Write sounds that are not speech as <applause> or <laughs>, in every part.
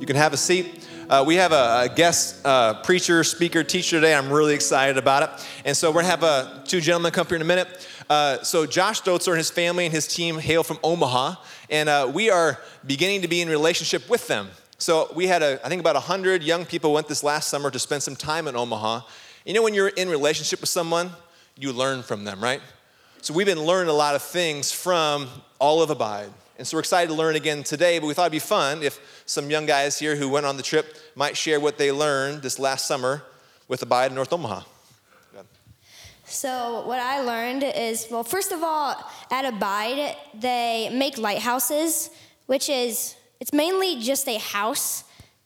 You can have a seat. Uh, we have a, a guest uh, preacher, speaker, teacher today. I'm really excited about it. And so we're going to have uh, two gentlemen come here in a minute. Uh, so Josh Dotzler and his family and his team hail from Omaha, and uh, we are beginning to be in relationship with them. So we had, a, I think about 100 young people went this last summer to spend some time in Omaha. You know when you're in relationship with someone, you learn from them, right? So we've been learning a lot of things from all of Abide. And so we're excited to learn again today, but we thought it'd be fun if some young guys here who went on the trip might share what they learned this last summer with Abide in North Omaha. So, what I learned is well, first of all, at Abide, they make lighthouses, which is, it's mainly just a house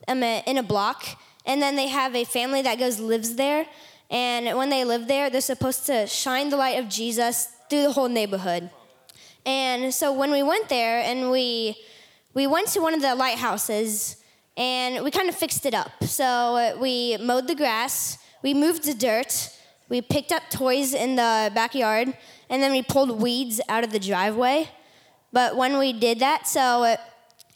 um, in a block. And then they have a family that goes, lives there. And when they live there, they're supposed to shine the light of Jesus through the whole neighborhood. And so when we went there and we we went to one of the lighthouses and we kind of fixed it up. So uh, we mowed the grass, we moved the dirt, we picked up toys in the backyard, and then we pulled weeds out of the driveway. But when we did that, so it,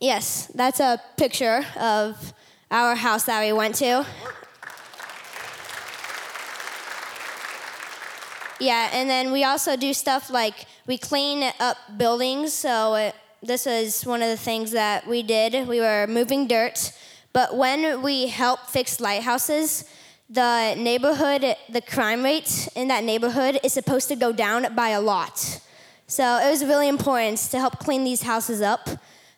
yes, that's a picture of our house that we went to. Yeah, and then we also do stuff like we clean up buildings. So it, this is one of the things that we did. We were moving dirt, but when we help fix lighthouses, the neighborhood, the crime rate in that neighborhood is supposed to go down by a lot. So it was really important to help clean these houses up.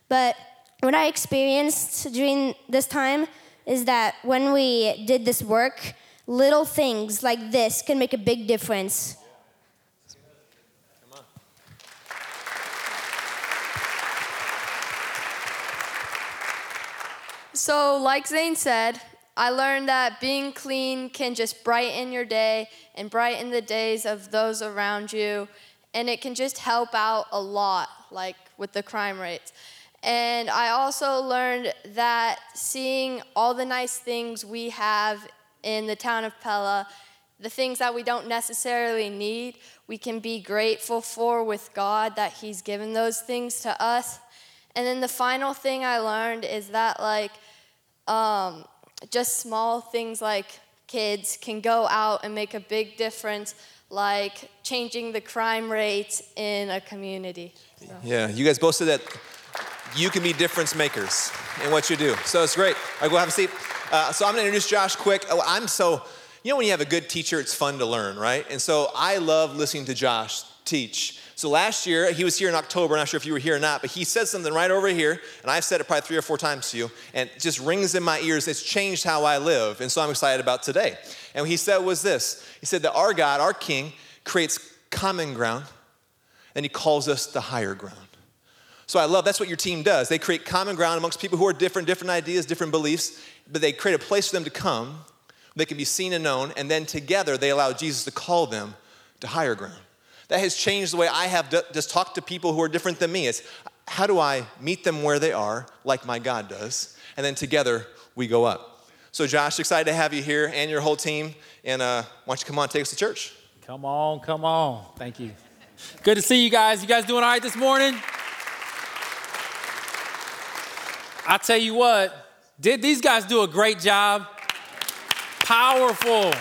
But what I experienced during this time is that when we did this work, little things like this can make a big difference. So, like Zane said, I learned that being clean can just brighten your day and brighten the days of those around you. And it can just help out a lot, like with the crime rates. And I also learned that seeing all the nice things we have in the town of Pella, the things that we don't necessarily need, we can be grateful for with God that He's given those things to us. And then the final thing I learned is that, like, um, just small things like kids can go out and make a big difference, like changing the crime rate in a community. So. Yeah, you guys both said that you can be difference makers in what you do. So it's great. All right, go have a seat. Uh, so I'm gonna introduce Josh quick. Oh, I'm so, you know, when you have a good teacher, it's fun to learn, right? And so I love listening to Josh teach. So last year, he was here in October. I'm not sure if you were here or not, but he said something right over here, and I've said it probably three or four times to you, and it just rings in my ears. It's changed how I live, and so I'm excited about today. And what he said was this He said that our God, our King, creates common ground, and he calls us the higher ground. So I love that's what your team does. They create common ground amongst people who are different, different ideas, different beliefs, but they create a place for them to come. They can be seen and known, and then together they allow Jesus to call them to higher ground that has changed the way I have just talked to people who are different than me. It's how do I meet them where they are, like my God does, and then together we go up. So, Josh, excited to have you here and your whole team. And uh, why don't you come on, take us to church? Come on, come on. Thank you. Good to see you guys. You guys doing all right this morning? I tell you what, did these guys do a great job? Powerful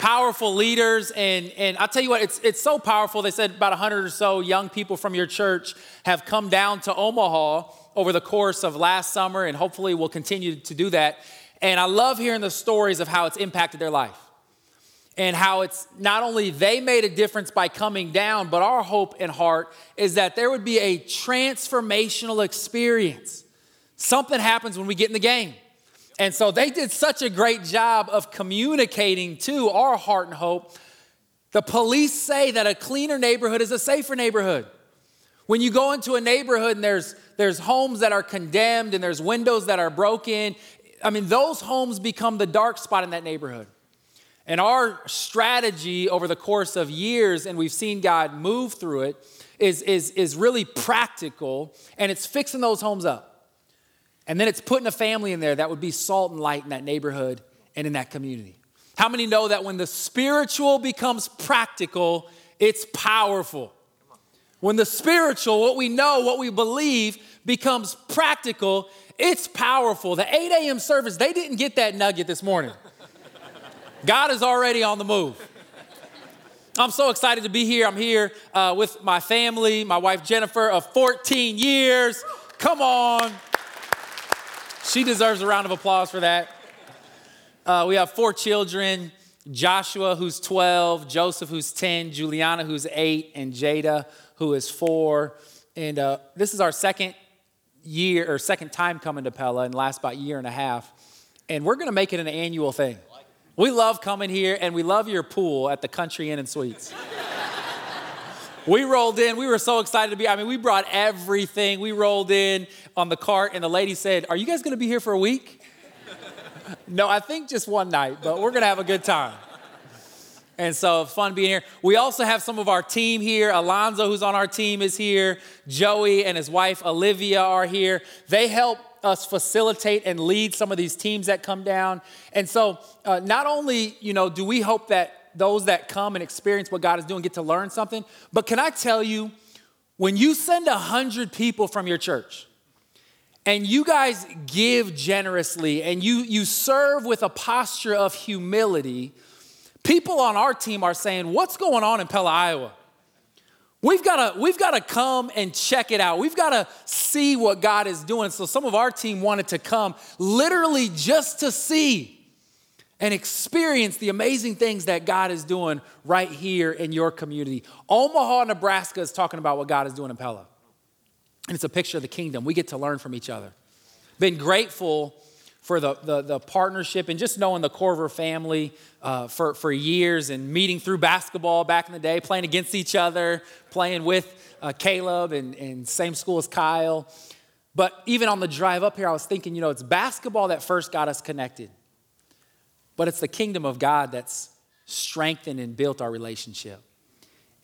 powerful leaders. And, and I'll tell you what, it's, it's so powerful. They said about 100 or so young people from your church have come down to Omaha over the course of last summer, and hopefully will continue to do that. And I love hearing the stories of how it's impacted their life and how it's not only they made a difference by coming down, but our hope and heart is that there would be a transformational experience. Something happens when we get in the game. And so they did such a great job of communicating to our heart and hope. The police say that a cleaner neighborhood is a safer neighborhood. When you go into a neighborhood and there's, there's homes that are condemned and there's windows that are broken, I mean, those homes become the dark spot in that neighborhood. And our strategy over the course of years, and we've seen God move through it, is, is, is really practical and it's fixing those homes up. And then it's putting a family in there that would be salt and light in that neighborhood and in that community. How many know that when the spiritual becomes practical, it's powerful? When the spiritual, what we know, what we believe, becomes practical, it's powerful. The 8 a.m. service, they didn't get that nugget this morning. God is already on the move. I'm so excited to be here. I'm here uh, with my family, my wife Jennifer of 14 years. Come on. She deserves a round of applause for that. Uh, we have four children Joshua, who's 12, Joseph, who's 10, Juliana, who's 8, and Jada, who is 4. And uh, this is our second year or second time coming to Pella and last about a year and a half. And we're going to make it an annual thing. We love coming here and we love your pool at the Country Inn and Suites. We rolled in, we were so excited to be, I mean, we brought everything. We rolled in on the cart and the lady said, Are you guys gonna be here for a week? <laughs> no, I think just one night, but we're gonna have a good time. And so fun being here. We also have some of our team here. Alonzo, who's on our team, is here. Joey and his wife Olivia are here. They help us facilitate and lead some of these teams that come down. And so, uh, not only you know do we hope that those that come and experience what God is doing get to learn something, but can I tell you, when you send a hundred people from your church, and you guys give generously and you you serve with a posture of humility, people on our team are saying, "What's going on in Pella, Iowa?" We've got to we've got to come and check it out. We've got to see what God is doing. So some of our team wanted to come literally just to see and experience the amazing things that God is doing right here in your community. Omaha, Nebraska is talking about what God is doing in Pella. And it's a picture of the kingdom. We get to learn from each other. Been grateful for the, the, the, partnership and just knowing the Korver family uh, for, for years and meeting through basketball back in the day, playing against each other, playing with uh, Caleb and, and same school as Kyle. But even on the drive up here, I was thinking, you know, it's basketball that first got us connected, but it's the kingdom of God that's strengthened and built our relationship.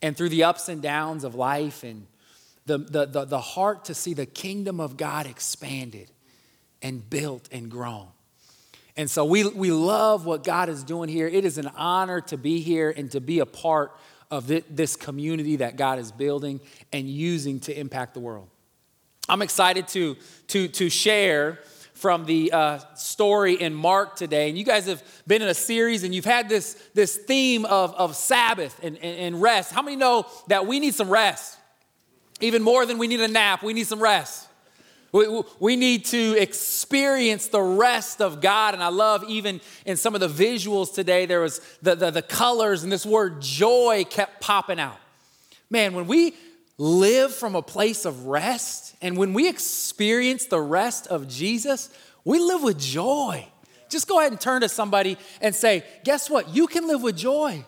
And through the ups and downs of life and the, the, the, the heart to see the kingdom of God expanded and built and grown. And so we, we love what God is doing here. It is an honor to be here and to be a part of this community that God is building and using to impact the world. I'm excited to, to, to share from the uh, story in Mark today. And you guys have been in a series and you've had this, this theme of, of Sabbath and, and, and rest. How many know that we need some rest? Even more than we need a nap, we need some rest. We, we need to experience the rest of God. And I love even in some of the visuals today, there was the, the, the colors and this word joy kept popping out. Man, when we live from a place of rest and when we experience the rest of Jesus, we live with joy. Just go ahead and turn to somebody and say, Guess what? You can live with joy.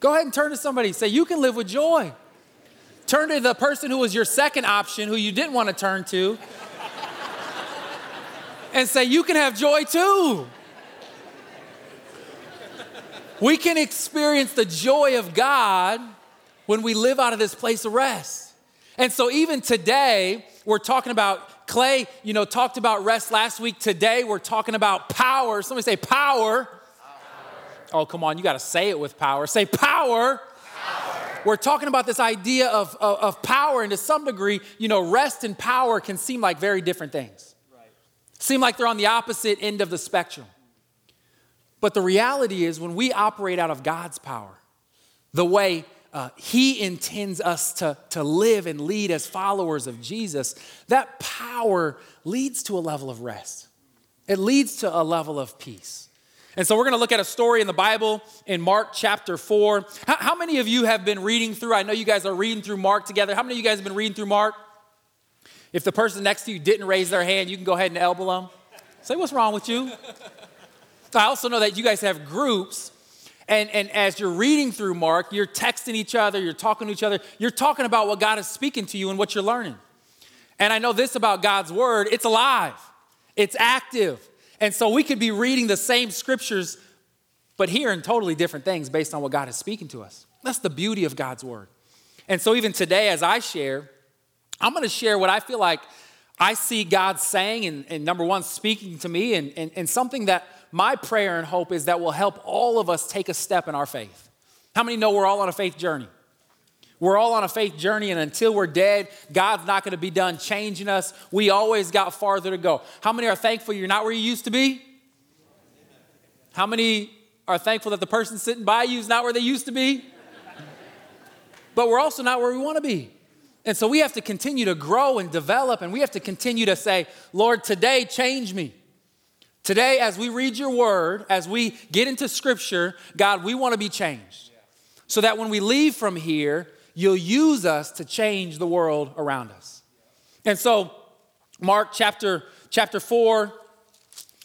Go ahead and turn to somebody and say, You can live with joy. Turn to the person who was your second option, who you didn't want to turn to, <laughs> and say, You can have joy too. We can experience the joy of God when we live out of this place of rest. And so, even today, we're talking about Clay, you know, talked about rest last week. Today, we're talking about power. Somebody say power. power. Oh, come on, you got to say it with power. Say power we're talking about this idea of, of, of, power, and to some degree, you know, rest and power can seem like very different things. Right. Seem like they're on the opposite end of the spectrum. But the reality is, when we operate out of God's power, the way uh, He intends us to, to live and lead as followers of Jesus, that power leads to a level of rest. It leads to a level of peace. And so we're going to look at a story in the Bible in Mark chapter 4. How, how, many of you have been reading through? I know you guys are reading through Mark together. How many of you guys have been reading through Mark? If the person next to you didn't raise their hand, you can go ahead and elbow them. Say, what's wrong with you? <laughs> I also know that you guys have groups. And, and as you're reading through Mark, you're texting each other, you're talking to each other, you're talking about what God is speaking to you and what you're learning. And I know this about God's word it's alive, it's active, and so we could be reading the same scriptures, but hearing totally different things based on what God is speaking to us. That's the beauty of God's word. And so even today, as I share, I'm to share what I feel like I see God saying, and, and number one, speaking to me, and, and, and something that my prayer and hope is that will help all of us take a step in our faith. How many know we're all on a faith journey? We're all on a faith journey, and until we're dead, God's not going to be done changing us. We always got farther to go. How many are thankful you're not where you used to be? How many are thankful that the person sitting by you is not where they used to be? but we're also not where we want to be. And so we have to continue to grow and develop, and we have to continue to say, Lord, today change me. Today, as we read your word, as we get into scripture, God, we want to be changed. So that when we leave from here, you'll use us to change the world around us. And so, Mark chapter, chapter 4,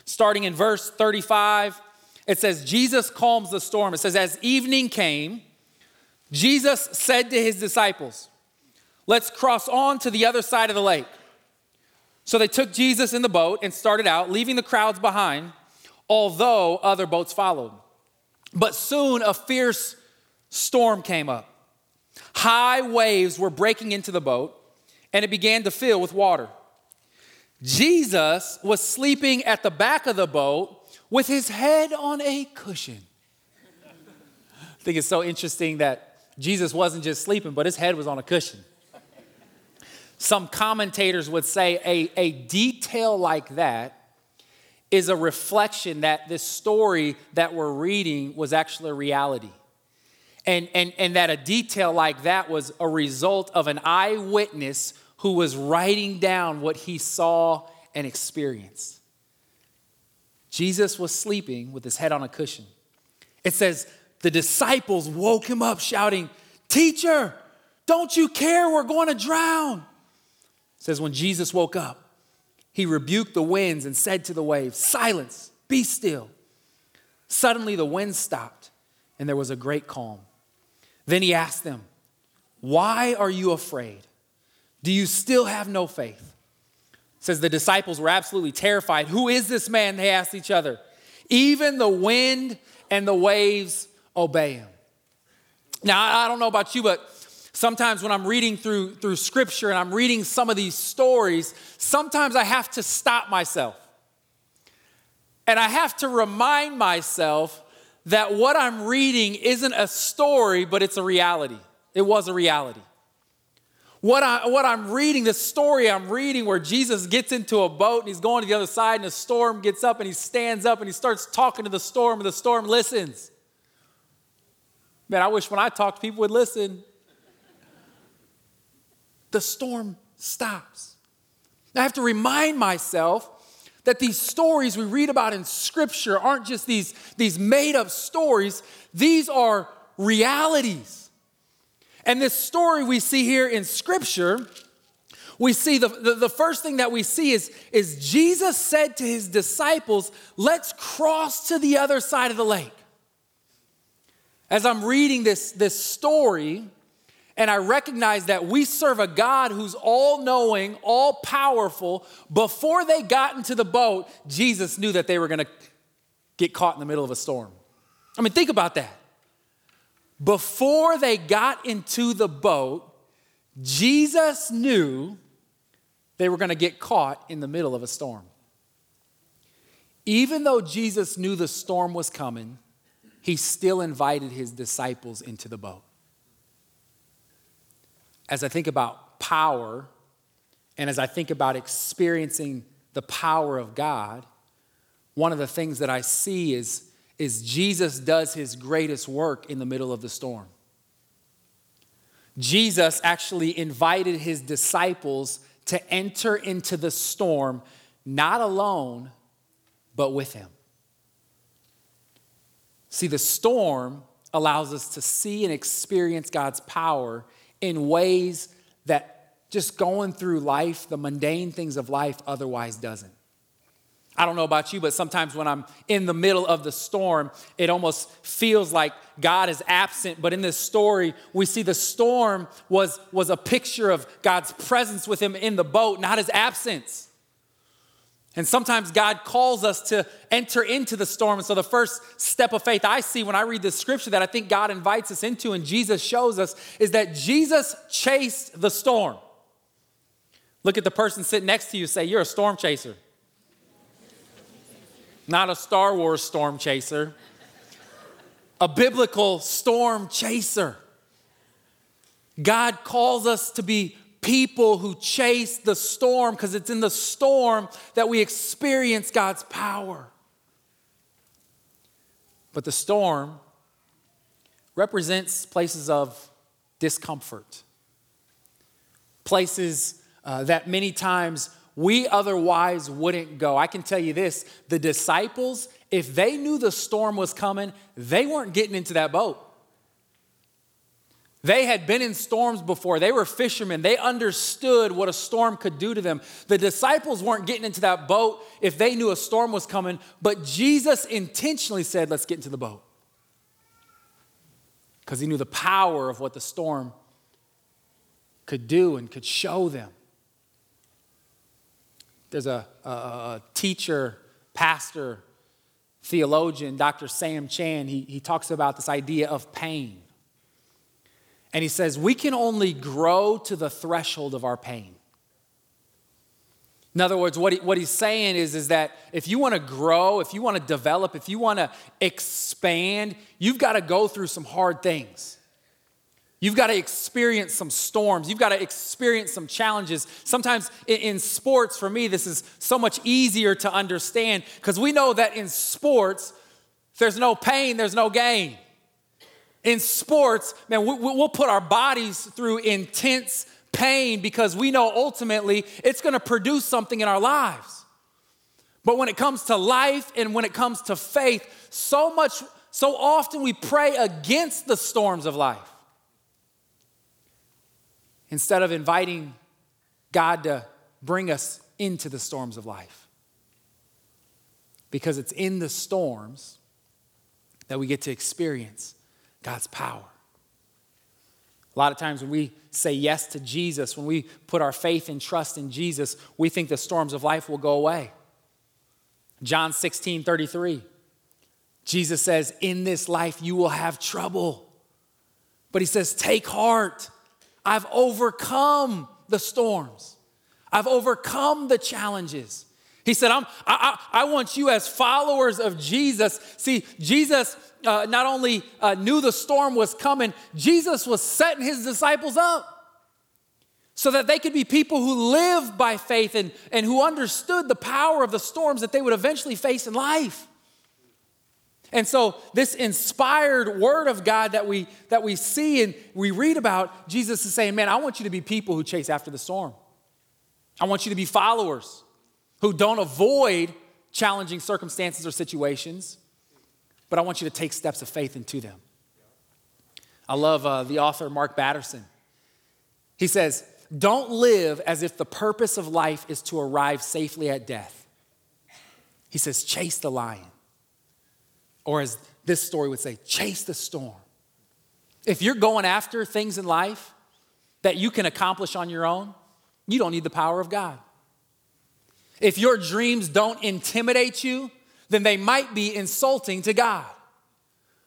starting in verse 35, it says, Jesus calms the storm. It says, As evening came, Jesus said to his disciples, Let's cross on to the other side of the lake. So they took Jesus in the boat and started out, leaving the crowds behind, although other boats followed. But soon a fierce storm came up. High waves were breaking into the boat, and it began to fill with water. Jesus was sleeping at the back of the boat with his head on a cushion. I think it's so interesting that Jesus wasn't just sleeping, but his head was on a cushion. Some commentators would say a, a detail like that is a reflection that this story that we're reading was actually a reality. And, and, and that a detail like that was a result of an eyewitness who was writing down what he saw and experienced. Jesus was sleeping with his head on a cushion. It says, the disciples woke him up shouting, Teacher, don't you care? We're going to drown. It says, when Jesus woke up, he rebuked the winds and said to the waves, Silence, be still. Suddenly the wind stopped and there was a great calm. Then he asked them, Why are you afraid? Do you still have no faith? It says the disciples were absolutely terrified. Who is this man? They asked each other. Even the wind and the waves obey him. Now, I don't know about you, but sometimes when I'm reading through, through scripture and I'm reading some of these stories, sometimes I have to stop myself. And I have to remind myself that what I'm reading isn't a story, but it's a reality. It was a reality. What, I, what I'm reading, the story I'm reading where Jesus gets into a boat and he's going to the other side and the storm gets up and he stands up and he starts talking to the storm and the storm listens. Man, I wish when I talked, people would listen. The storm stops. I have to remind myself that these stories we read about in Scripture aren't just these, these made up stories, these are realities. And this story we see here in Scripture, we see the, the, the, first thing that we see is, is Jesus said to his disciples, Let's cross to the other side of the lake. As I'm reading this, this story, and I recognize that we serve a God who's all knowing, all powerful. Before they got into the boat, Jesus knew that they were going to get caught in the middle of a storm. I mean, think about that. Before they got into the boat, Jesus knew they were going to get caught in the middle of a storm. Even though Jesus knew the storm was coming, he still invited his disciples into the boat as I think about power and as I think about experiencing the power of God, one of the things that I see is, is Jesus does his greatest work in the middle of the storm. Jesus actually invited his disciples to enter into the storm, not alone, but with him. See, the storm allows us to see and experience God's power in ways that just going through life, the mundane things of life, otherwise doesn't. I don't know about you, but sometimes when I'm in the middle of the storm, it almost feels like God is absent. But in this story, we see the storm was, was a picture of God's presence with him in the boat, not his absence. And sometimes God calls us to enter into the storm. And so, the first step of faith I see when I read this scripture that I think God invites us into and Jesus shows us is that Jesus chased the storm. Look at the person sitting next to you, say, You're a storm chaser. Not a Star Wars storm chaser, a biblical storm chaser. God calls us to be people who chase the storm because it's in the storm that we experience God's power. But the storm represents places of discomfort, places uh, that many times we otherwise wouldn't go. I can tell you this the disciples, if they knew the storm was coming, they weren't getting into that boat. They had been in storms before. They were fishermen. They understood what a storm could do to them. The disciples weren't getting into that boat if they knew a storm was coming, but Jesus intentionally said, Let's get into the boat. Because he knew the power of what the storm could do and could show them. There's a, a, a teacher, pastor, theologian, Dr. Sam Chan, he, he talks about this idea of pain. And he says, we can only grow to the threshold of our pain. In other words, what, he, what he's saying is, is that if you want to grow, if you want to develop, if you want to expand, you've got to go through some hard things. You've got to experience some storms. You've got to experience some challenges. Sometimes in, in sports, for me, this is so much easier to understand because we know that in sports, there's no pain, there's no gain in sports, man, we, will put our bodies through intense pain because we know ultimately it's going to produce something in our lives. But when it comes to life and when it comes to faith, so much, so often we pray against the storms of life instead of inviting God to bring us into the storms of life. Because it's in the storms that we get to experience God's power. A lot of times when we say yes to Jesus, when we put our faith and trust in Jesus, we think the storms of life will go away. John 16 33, Jesus says, In this life you will have trouble. But he says, Take heart, I've overcome the storms, I've overcome the challenges. He said, I'm, I, I, I want you as followers of Jesus. See, Jesus uh, not only uh, knew the storm was coming, Jesus was setting his disciples up so that they could be people who live by faith and, and who understood the power of the storms that they would eventually face in life. And so, this inspired word of God that we, that we see and we read about, Jesus is saying, Man, I want you to be people who chase after the storm. I want you to be followers who don't avoid challenging circumstances or situations, but I want you to take steps of faith into them. I love uh, the author Mark Batterson. He says, Don't live as if the purpose of life is to arrive safely at death. He says, Chase the lion. Or as this story would say, chase the storm. If you're going after things in life that you can accomplish on your own, you don't need the power of God. If your dreams don't intimidate you, then they might be insulting to God.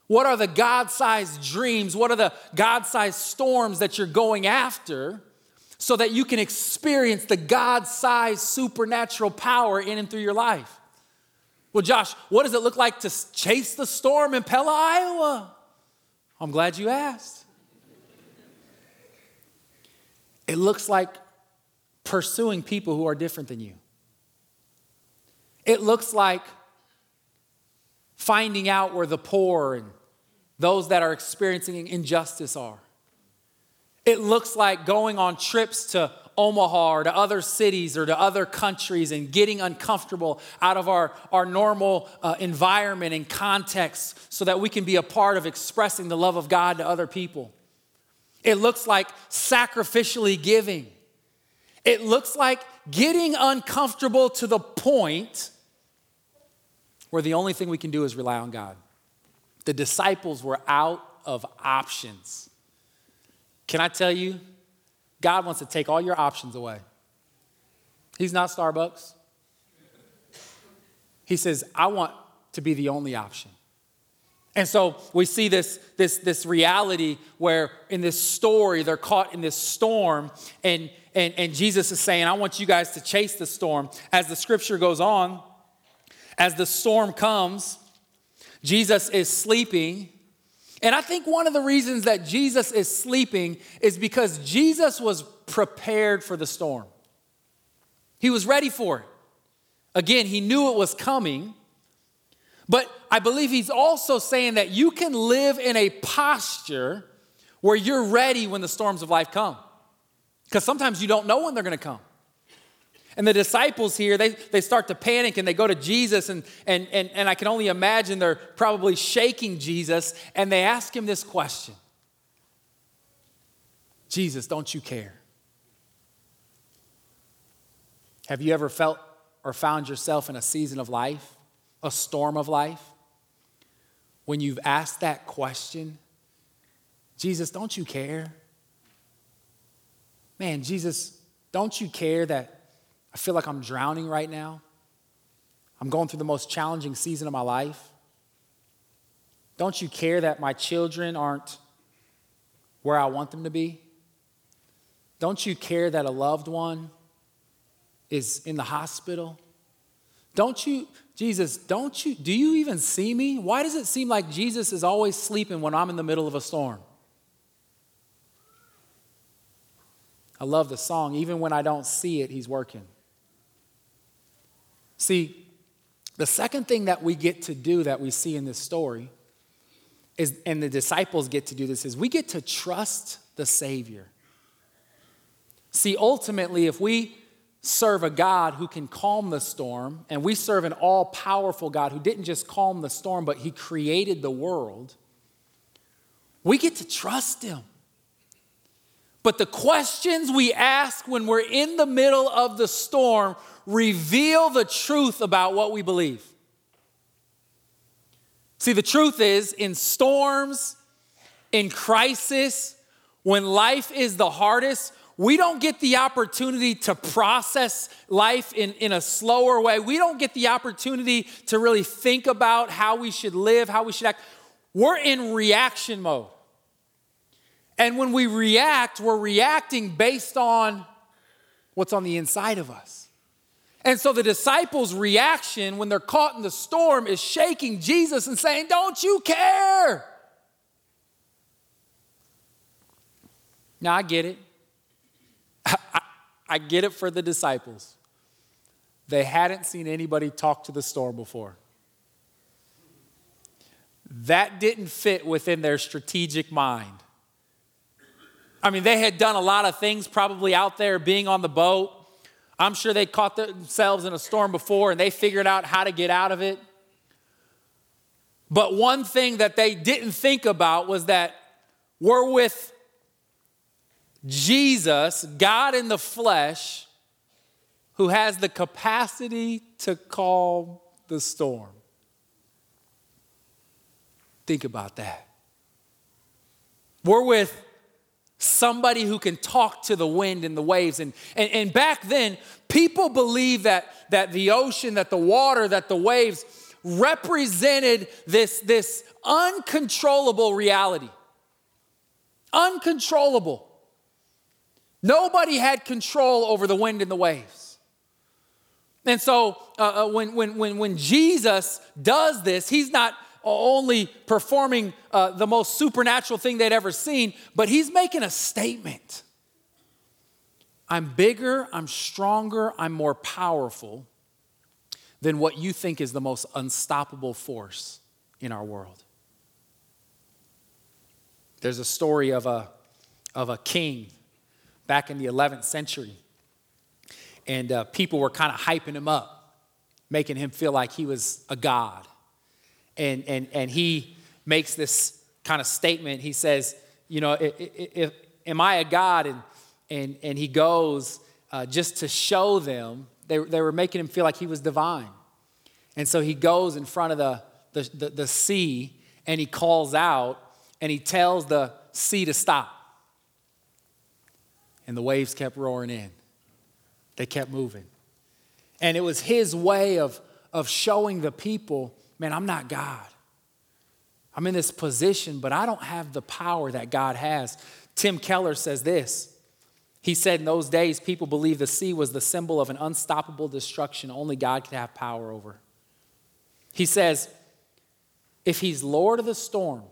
What are the God sized dreams? What are the God sized storms that you're going after so that you can experience the God sized supernatural power in and through your life? Well, Josh, what does it look like to chase the storm in Pella, Iowa? I'm glad you asked. It looks like pursuing people who are different than you. It looks like finding out where the poor and those that are experiencing injustice are. It looks like going on trips to Omaha or to other cities or to other countries and getting uncomfortable out of our, our normal uh, environment and context so that we can be a part of expressing the love of God to other people. It looks like sacrificially giving. It looks like getting uncomfortable to the point where the only thing we can do is rely on God. The disciples were out of options. Can I tell you, God wants to take all your options away. He's not Starbucks. He says, I want to be the only option. And so we see this, this, this reality where in this story, they're caught in this storm, and, and, and Jesus is saying, I want you guys to chase the storm. As the scripture goes on, as the storm comes, Jesus is sleeping, And I think one of the reasons that Jesus is sleeping is because Jesus was prepared for the storm. He was ready for it. Again, he knew it was coming. But I believe he's also saying that you can live in a posture where you're ready when the storms of life come. Because sometimes you don't know when they're going to come. And the disciples here, they, they start to panic and they go to Jesus, and, and, and, and I can only imagine they're probably shaking Jesus, and they ask him this question Jesus, don't you care? Have you ever felt or found yourself in a season of life, a storm of life, when you've asked that question? Jesus, don't you care? Man, Jesus, don't you care that I feel like I'm drowning right now. I'm going through the most challenging season of my life. Don't you care that my children aren't where I want them to be? Don't you care that a loved one is in the hospital? Don't you, Jesus, don't you, do you even see me? Why does it seem like Jesus is always sleeping when I'm in the middle of a storm? I love the song. Even when I don't see it, he's working. See, the second thing that we get to do that we see in this story is, and the disciples get to do this, is we get to trust the Savior. See, ultimately, if we serve a God who can calm the storm, and we serve an all powerful God who didn't just calm the storm, but He created the world, we get to trust Him. But the questions we ask when we're in the middle of the storm reveal the truth about what we believe. See, the truth is, in storms, in crisis, when life is the hardest, we don't get the opportunity to process life in, in a slower way. We don't get the opportunity to really think about how we should live, how we should act. We're in reaction mode. And when we react, we're reacting based on what's on the inside of us. And so the disciples' reaction when they're caught in the storm is shaking Jesus and saying, Don't you care? Now, I get it. <laughs> I, I, get it for the disciples. They hadn't seen anybody talk to the storm before. That didn't fit within their strategic mind. I mean, they had done a lot of things probably out there, being on the boat, I'm sure they caught themselves in a storm before and they figured out how to get out of it. But one thing that they didn't think about was that we're with Jesus, God in the flesh, who has the capacity to calm the storm. Think about that. We're with somebody who can talk to the wind and the waves. And, and, and back then, people believed that, that the ocean, that the water, that the waves represented this, this uncontrollable reality. Uncontrollable. Nobody had control over the wind and the waves. And so uh, uh when, when, when, when Jesus does this, he's not only performing uh, the most supernatural thing they'd ever seen, but he's making a statement. I'm bigger, I'm stronger, I'm more powerful than what you think is the most unstoppable force in our world. There's a story of a, of a king back in the 11th century, and uh, people were kind of hyping him up, making him feel like he was a god and, and, and he makes this kind of statement. He says, You know, if, if, am I a God? And, and, and he goes uh, just to show them, they, they were making him feel like he was divine. And so he goes in front of the, the, the, the sea and he calls out and he tells the sea to stop. And the waves kept roaring in, they kept moving. And it was his way of, of showing the people man, I'm not God. I'm in this position, but I don't have the power that God has. Tim Keller says this. He said in those days, people believed the sea was the symbol of an unstoppable destruction only God could have power over. He says, if he's Lord of the storm,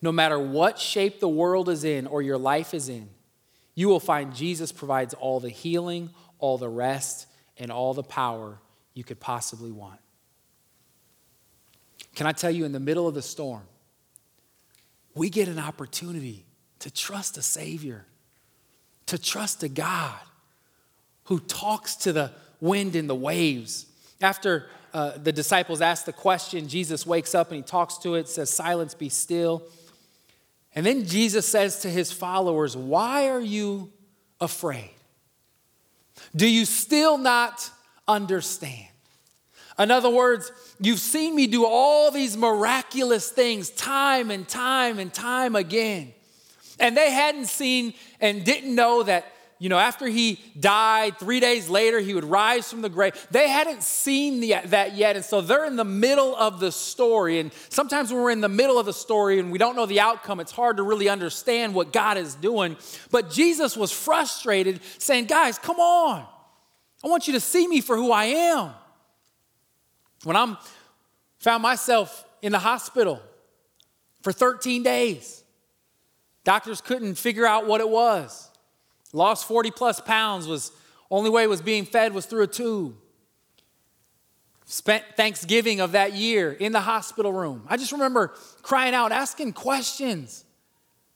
no matter what shape the world is in or your life is in, you will find Jesus provides all the healing, all the rest, and all the power you could possibly want. Can I tell you, in the middle of the storm, we get an opportunity to trust a Savior, to trust a God who talks to the wind and the waves. After uh, the disciples ask the question, Jesus wakes up and he talks to it, says, Silence, be still. And then Jesus says to his followers, Why are you afraid? Do you still not understand? In other words, you've seen me do all these miraculous things time and time and time again. And they hadn't seen and didn't know that you know, after he died, three days later, he would rise from the grave. They hadn't seen the, that yet. And so they're in the middle of the story. And sometimes when we're in the middle of the story and we don't know the outcome, it's hard to really understand what God is doing. But Jesus was frustrated, saying, Guys, come on. I want you to see me for who I am. When I'm found myself in the hospital for 13 days, doctors couldn't figure out what it was. Lost 40 plus pounds was only way was being fed was through a tube. Spent Thanksgiving of that year in the hospital room. I just remember crying out, asking questions.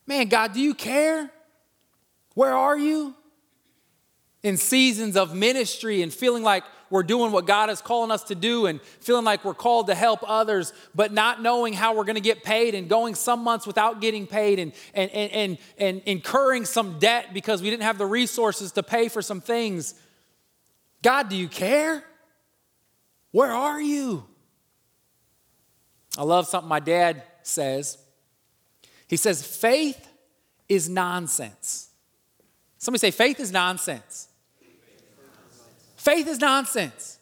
Man, God, do you care? Where are you? In seasons of ministry and feeling like we're doing what God is calling us to do and feeling like we're called to help others, but not knowing how we're going to get paid and going some months without getting paid and, and, and, and, and incurring some debt because we didn't have the resources to pay for some things. God, do you care? Where are you? I love something my dad says. He says, faith is nonsense. Somebody say, faith is nonsense. Faith is nonsense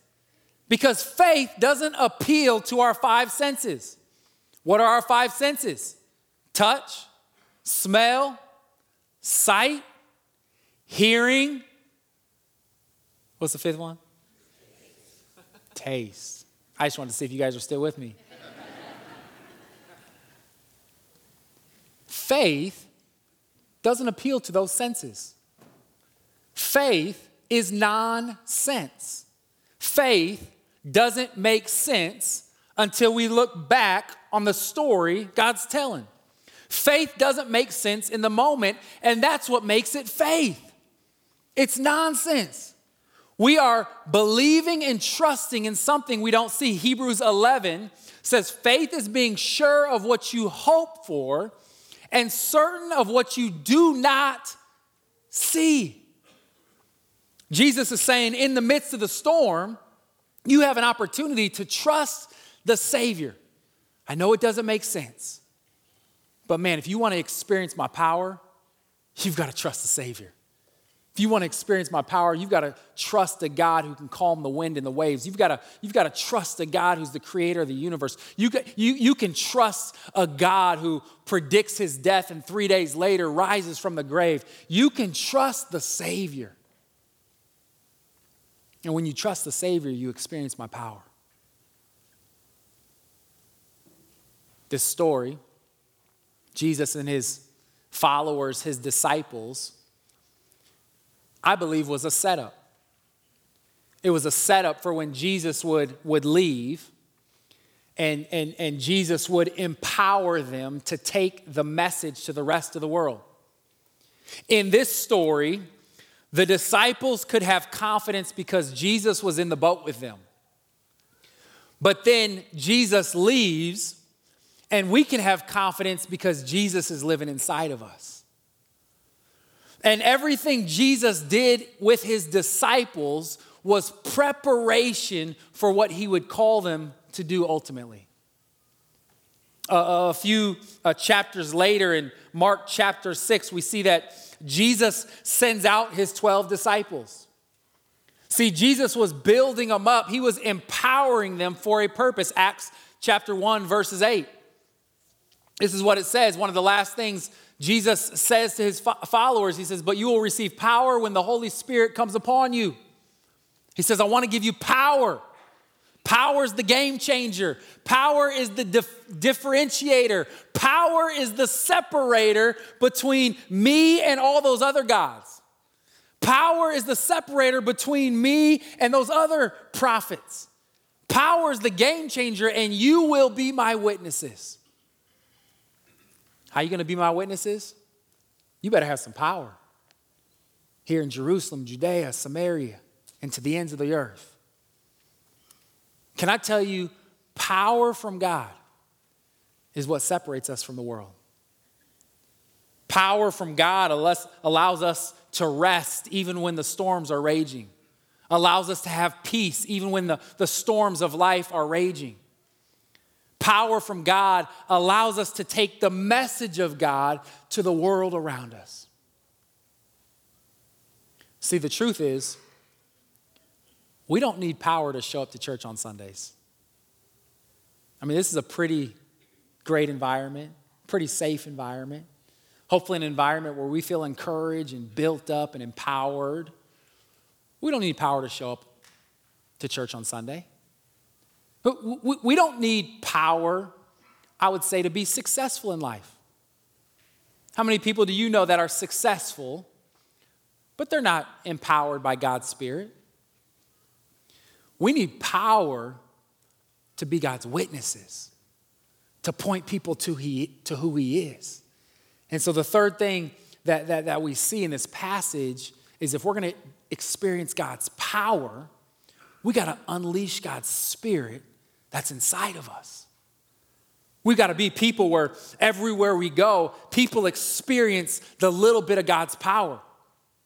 because faith doesn't appeal to our five senses. What are our five senses? Touch, smell, sight, hearing. What's the fifth one? Taste. I just wanted to see if you guys are still with me. Faith doesn't appeal to those senses. Faith is nonsense. Faith doesn't make sense until we look back on the story God's telling. Faith doesn't make sense in the moment, and that's what makes it faith. It's nonsense. We are believing and trusting in something we don't see. Hebrews 11 says faith is being sure of what you hope for and certain of what you do not see. Jesus is saying, in the midst of the storm, you have an opportunity to trust the Savior. I know it doesn't make sense, but man, if you want to experience my power, you've got to trust the Savior. If you want to experience my power, you've got to trust a God who can calm the wind and the waves. You've got to, you've got to trust a God who's the creator of the universe. You, you, you can trust a God who predicts his death and three days later rises from the grave. You can trust the Savior. And when you trust the Savior, you experience my power. This story, Jesus and his followers, his disciples, I believe was a setup. It was a setup for when Jesus would, would leave and, and, and Jesus would empower them to take the message to the rest of the world. In this story, the disciples could have confidence because Jesus was in the boat with them. But then Jesus leaves, and we can have confidence because Jesus is living inside of us. And everything Jesus did with his disciples was preparation for what he would call them to do ultimately. Uh, a few uh, chapters later in Mark chapter 6, we see that Jesus sends out his 12 disciples. See, Jesus was building them up, he was empowering them for a purpose. Acts chapter 1, verses 8. This is what it says. One of the last things Jesus says to his followers, he says, But you will receive power when the Holy Spirit comes upon you. He says, I want to give you power Power is the game changer. Power is the dif- differentiator. Power is the separator between me and all those other gods. Power is the separator between me and those other prophets. Power is the game changer, and you will be my witnesses. How are you going to be my witnesses? You better have some power here in Jerusalem, Judea, Samaria, and to the ends of the earth. Can I tell you, power from God is what separates us from the world. Power from God allows us to rest even when the storms are raging, allows us to have peace even when the, the storms of life are raging. Power from God allows us to take the message of God to the world around us. See, the truth is, we don't need power to show up to church on Sundays. I mean, this is a pretty great environment, pretty safe environment. Hopefully, an environment where we feel encouraged and built up and empowered. We don't need power to show up to church on Sunday. But we don't need power, I would say, to be successful in life. How many people do you know that are successful, but they're not empowered by God's Spirit? We need power to be God's witnesses, to point people to, he, to who He is. And so, the third thing that, that, that we see in this passage is if we're going to experience God's power, we got to unleash God's Spirit that's inside of us. We got to be people where everywhere we go, people experience the little bit of God's power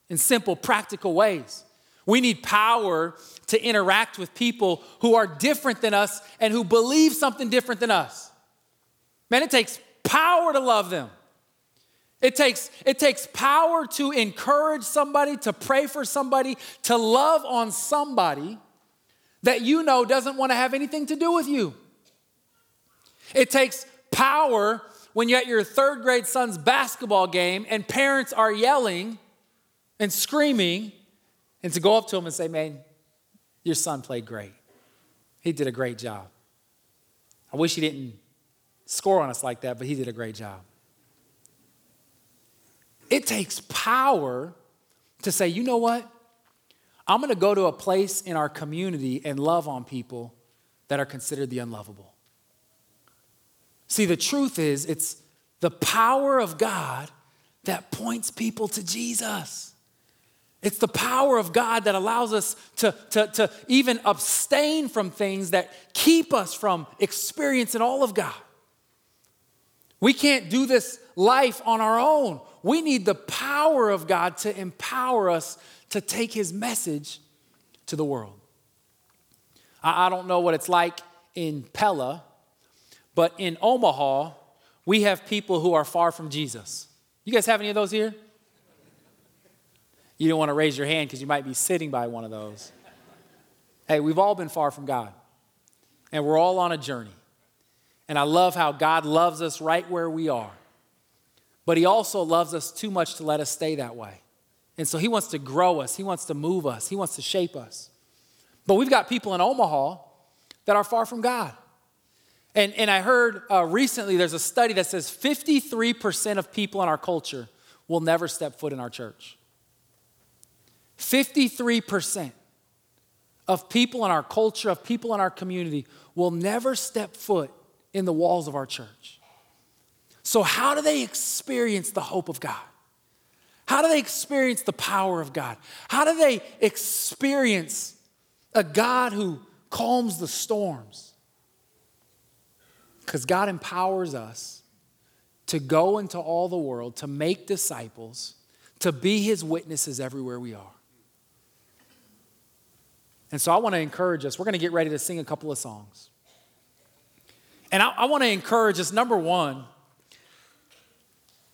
in simple, practical ways. We need power to interact with people who are different than us and who believe something different than us. Man, it takes power to love them. It takes, it takes power to encourage somebody, to pray for somebody, to love on somebody that you know doesn't want to have anything to do with you. It takes power when you're at your third grade son's basketball game and parents are yelling and screaming and to go up to him and say, Man, your son played great. He did a great job. I wish he didn't score on us like that, but he did a great job. It takes power to say, you know what? I'm gonna go to a place in our community and love on people that are considered the unlovable. See, the truth is, it's the power of God that points people to Jesus. It's the power of God that allows us to, to, to even abstain from things that keep us from experiencing all of God. We can't do this life on our own. We need the power of God to empower us to take His message to the world. I, I don't know what it's like in Pella, but in Omaha, we have people who are far from Jesus. You guys have any of those here? You don't want to raise your hand because you might be sitting by one of those. Hey, we've all been far from God, and we're all on a journey. And I love how God loves us right where we are, but He also loves us too much to let us stay that way. And so He wants to grow us, He wants to move us, He wants to shape us. But we've got people in Omaha that are far from God. And, and I heard uh, recently there's a study that says 53% of people in our culture will never step foot in our church. 53% of people in our culture, of people in our community, will never step foot in the walls of our church. So, how do they experience the hope of God? How do they experience the power of God? How do they experience a God who calms the storms? Because God empowers us to go into all the world, to make disciples, to be his witnesses everywhere we are. And so I want to encourage us. We're going to get ready to sing a couple of songs. And I, I want to encourage us, number one,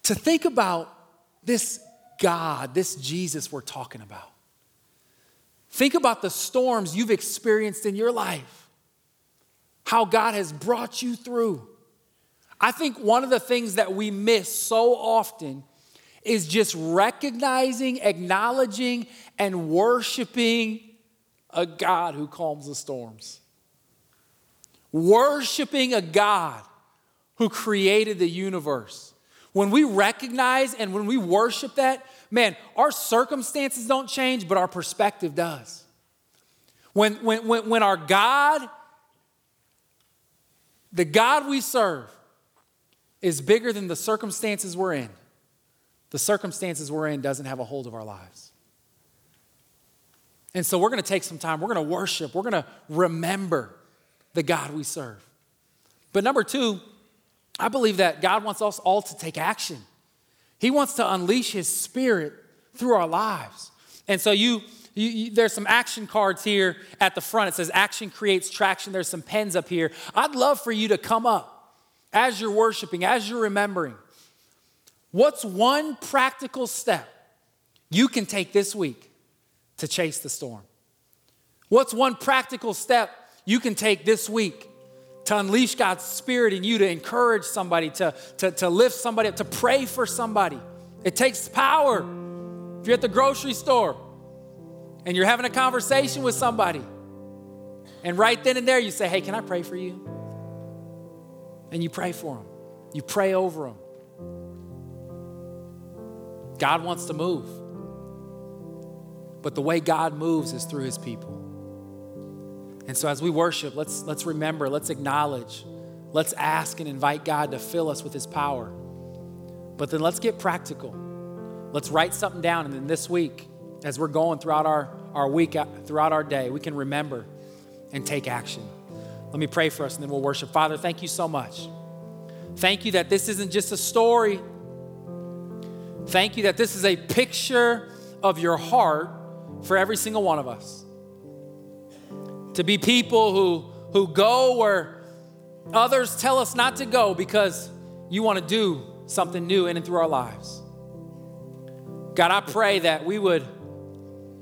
to think about this God, this Jesus we're talking about. Think about the storms you've experienced in your life, how God has brought you through. I think one of the things that we miss so often is just recognizing, acknowledging, and worshiping a God who calms the storms. worshiping a God who created the universe. When we recognize and when we worship that, man, our circumstances don't change, but our perspective does. When, when, when, when our God, the God we serve, is bigger than the circumstances we're in, the circumstances we're in doesn't have a hold of our lives. And so we're going to take some time. We're going to worship. We're going to remember the God we serve. But number two, I believe that God wants us all to take action. He wants to unleash His Spirit through our lives. And so you, you, you, there's some action cards here at the front. It says action creates traction. There's some pens up here. I'd love for you to come up as you're worshiping, as you're remembering. What's one practical step you can take this week to chase the storm? What's one practical step you can take this week to unleash God's Spirit in you, to encourage somebody, to, to, to lift somebody up, to pray for somebody? It takes power. If you're at the grocery store and you're having a conversation with somebody, and right then and there you say, Hey, can I pray for you? And you pray for them, you pray over them. God wants to move. But the way God moves is through his people. And so as we worship, let's, let's remember, let's acknowledge, let's ask and invite God to fill us with his power. But then let's get practical. Let's write something down. And then this week, as we're going throughout our, our week, uh, throughout our day, we can remember and take action. Let me pray for us and then we'll worship. Father, thank you so much. Thank you that this isn't just a story. Thank you that this is a picture of your heart for every single one of us. To be people who, who go where others tell us not to go because you want to do something new in and through our lives. God, I pray that we would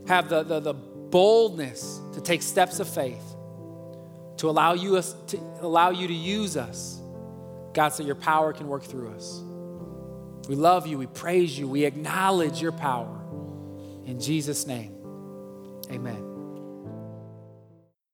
have the, the, the boldness to take steps of faith to allow you us to allow you to use us god so your power can work through us. We love you. We praise you. We acknowledge your power. In jesus name amen